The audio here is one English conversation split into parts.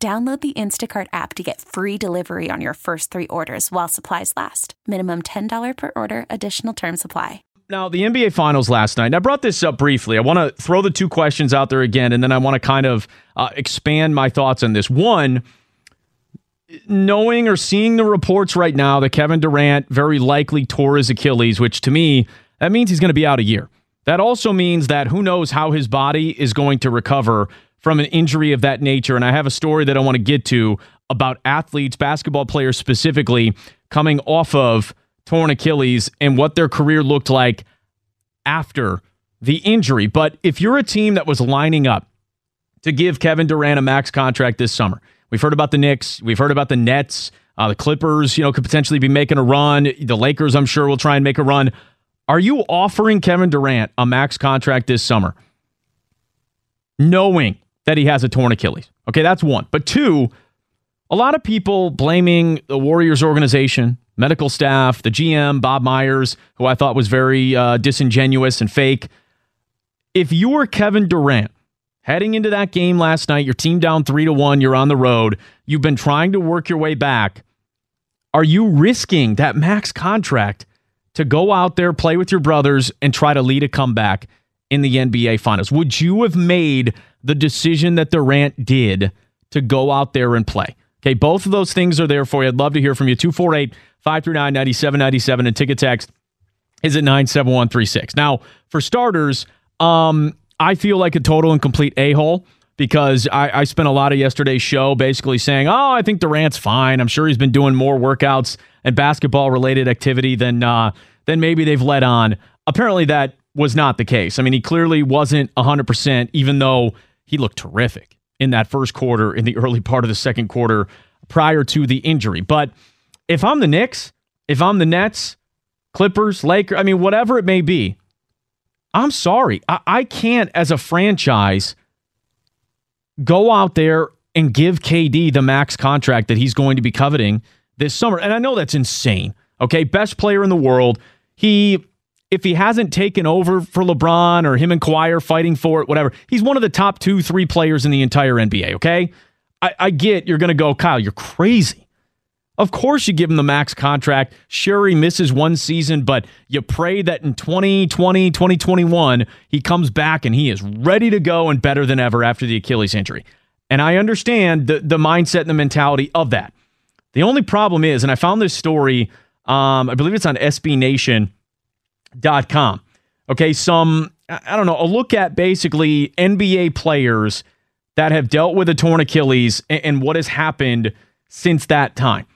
Download the Instacart app to get free delivery on your first three orders while supplies last. Minimum $10 per order, additional term supply. Now, the NBA Finals last night, I brought this up briefly. I want to throw the two questions out there again, and then I want to kind of uh, expand my thoughts on this. One, knowing or seeing the reports right now that Kevin Durant very likely tore his Achilles, which to me, that means he's going to be out a year. That also means that who knows how his body is going to recover from an injury of that nature. And I have a story that I want to get to about athletes, basketball players specifically, coming off of torn Achilles and what their career looked like after the injury. But if you're a team that was lining up to give Kevin Durant a max contract this summer, we've heard about the Knicks, we've heard about the Nets, uh, the Clippers, you know, could potentially be making a run. The Lakers, I'm sure, will try and make a run. Are you offering Kevin Durant a max contract this summer, knowing that he has a torn Achilles. Okay, that's one. But two, a lot of people blaming the Warriors organization, medical staff, the GM, Bob Myers, who I thought was very uh, disingenuous and fake. If you were Kevin Durant, heading into that game last night, your team down three to one, you're on the road, you've been trying to work your way back. Are you risking that max contract to go out there, play with your brothers, and try to lead a comeback in the NBA Finals? Would you have made the decision that Durant did to go out there and play. Okay, both of those things are there for you. I'd love to hear from you. 248 539 9797 and ticket text is at 97136. Now, for starters, um, I feel like a total and complete a hole because I, I spent a lot of yesterday's show basically saying, oh, I think Durant's fine. I'm sure he's been doing more workouts and basketball related activity than, uh, than maybe they've let on. Apparently, that was not the case. I mean, he clearly wasn't 100%, even though he looked terrific in that first quarter, in the early part of the second quarter prior to the injury. But if I'm the Knicks, if I'm the Nets, Clippers, Lakers, I mean, whatever it may be, I'm sorry. I, I can't, as a franchise, go out there and give KD the max contract that he's going to be coveting this summer. And I know that's insane. Okay. Best player in the world. He if he hasn't taken over for LeBron or him and Kawhi are fighting for it, whatever, he's one of the top two, three players in the entire NBA, okay? I, I get you're going to go, Kyle, you're crazy. Of course, you give him the max contract. Sure, he misses one season, but you pray that in 2020, 2021, he comes back and he is ready to go and better than ever after the Achilles injury. And I understand the, the mindset and the mentality of that. The only problem is, and I found this story, um, I believe it's on SB Nation dot com. Okay, some I don't know, a look at basically NBA players that have dealt with a torn Achilles and, and what has happened since that time.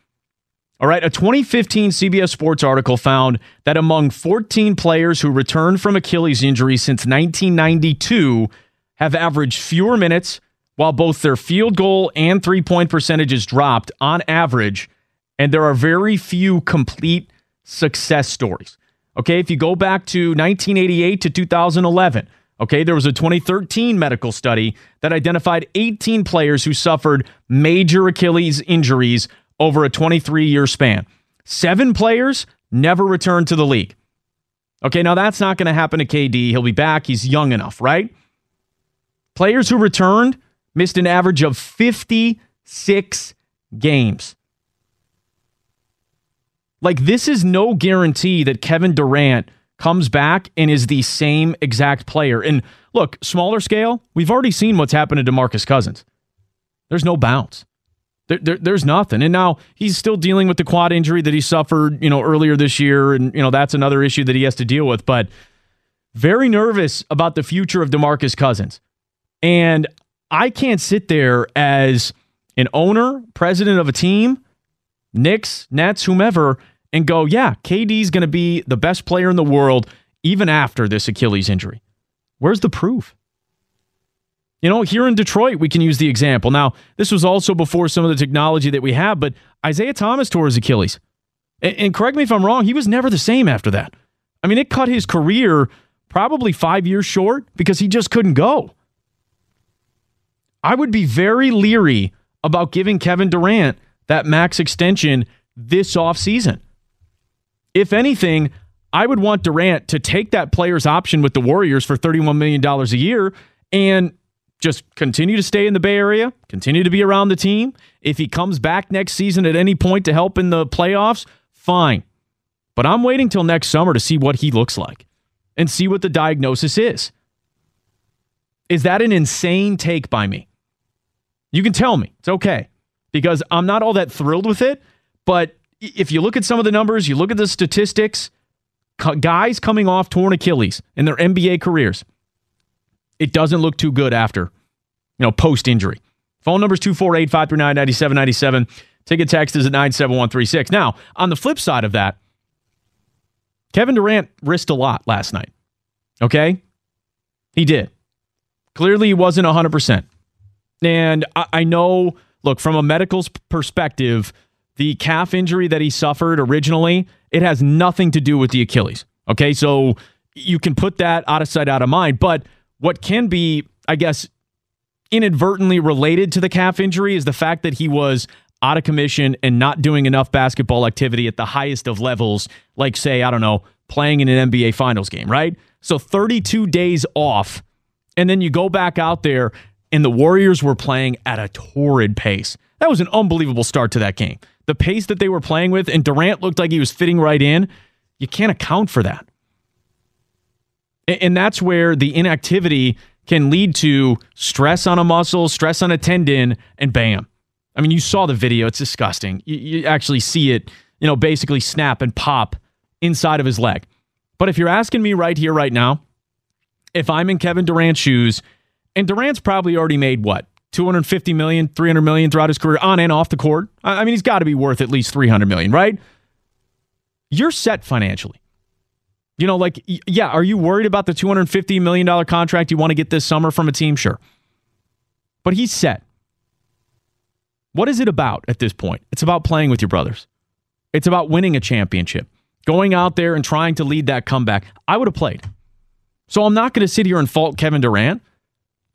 All right, a 2015 CBS Sports article found that among 14 players who returned from Achilles injury since 1992 have averaged fewer minutes while both their field goal and three point percentages dropped on average, and there are very few complete success stories. Okay, if you go back to 1988 to 2011, okay, there was a 2013 medical study that identified 18 players who suffered major Achilles injuries over a 23 year span. Seven players never returned to the league. Okay, now that's not going to happen to KD. He'll be back. He's young enough, right? Players who returned missed an average of 56 games. Like, this is no guarantee that Kevin Durant comes back and is the same exact player. And look, smaller scale, we've already seen what's happened to DeMarcus Cousins. There's no bounce. There, there, there's nothing. And now he's still dealing with the quad injury that he suffered, you know, earlier this year. And, you know, that's another issue that he has to deal with. But very nervous about the future of DeMarcus Cousins. And I can't sit there as an owner, president of a team, Knicks, Nets, whomever, and go, yeah, KD's going to be the best player in the world even after this Achilles injury. Where's the proof? You know, here in Detroit, we can use the example. Now, this was also before some of the technology that we have, but Isiah Thomas tore his Achilles. And, and correct me if I'm wrong, he was never the same after that. I mean, it cut his career probably five years short because he just couldn't go. I would be very leery about giving Kevin Durant that max extension this offseason. If anything, I would want Durant to take that player's option with the Warriors for $31 million a year and just continue to stay in the Bay Area, continue to be around the team. If he comes back next season at any point to help in the playoffs, fine. But I'm waiting till next summer to see what he looks like and see what the diagnosis is. Is that an insane take by me? You can tell me. It's okay because I'm not all that thrilled with it. But if you look at some of the numbers, you look at the statistics, guys coming off torn Achilles in their NBA careers, it doesn't look too good after, you know, post injury. Phone number is 248 539 9797. Ticket text is at 97136. Now, on the flip side of that, Kevin Durant risked a lot last night. Okay? He did. Clearly, he wasn't 100%. And I, I know, look, from a medical perspective, the calf injury that he suffered originally, it has nothing to do with the Achilles. Okay? So you can put that out of sight, out of mind. But what can be, I guess, inadvertently related to the calf injury is the fact that he was out of commission and not doing enough basketball activity at the highest of levels, like, say, I don't know, playing in an NBA Finals game, right? So 32 days off. And then you go back out there, and the Warriors were playing at a torrid pace. That was an unbelievable start to that game. The pace that they were playing with, and Durant looked like he was fitting right in. You can't account for that. And that's where the inactivity can lead to stress on a muscle, stress on a tendon, and bam, I mean, you saw the video. It's disgusting. You, you actually see it, you know, basically snap and pop inside of his leg. But if you're asking me right here, right now, if I'm in Kevin Durant's shoes, and Durant's probably already made what? 250 million, 300 million throughout his career on and off the court. I mean, he's got to be worth at least 300 million, right? You're set financially. You know, like, yeah, are you worried about the $250 million contract you want to get this summer from a team? Sure. But he's set. What is it about at this point? It's about playing with your brothers. It's about winning a championship, going out there and trying to lead that comeback. I would have played. So I'm not going to sit here and fault Kevin Durant.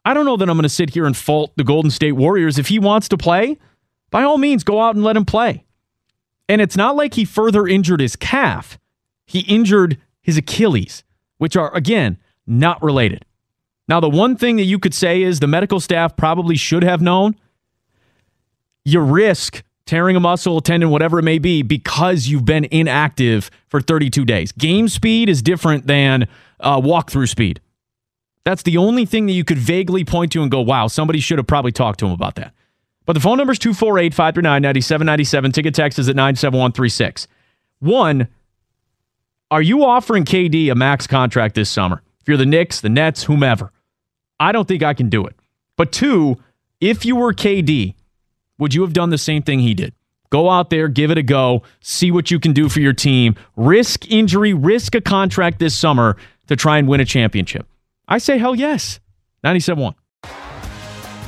I don't know that I'm going to sit here and fault the Golden State Warriors. If he wants to play, by all means, go out and let him play. And it's not like he further injured his calf, he injured his Achilles, which are, again, not related. Now, the one thing that you could say is the medical staff probably should have known you risk tearing a muscle, a tendon, whatever it may be, because you've been inactive for 32 days. Game speed is different than uh, walkthrough speed. That's the only thing that you could vaguely point to and go, wow, somebody should have probably talked to him about that. But the phone number is 248 539 9797. Ticket text is at 97136. One, are you offering KD a max contract this summer? If you're the Knicks, the Nets, whomever, I don't think I can do it. But two, if you were KD, would you have done the same thing he did? Go out there, give it a go, see what you can do for your team, risk injury, risk a contract this summer to try and win a championship. I say hell yes. 97.1.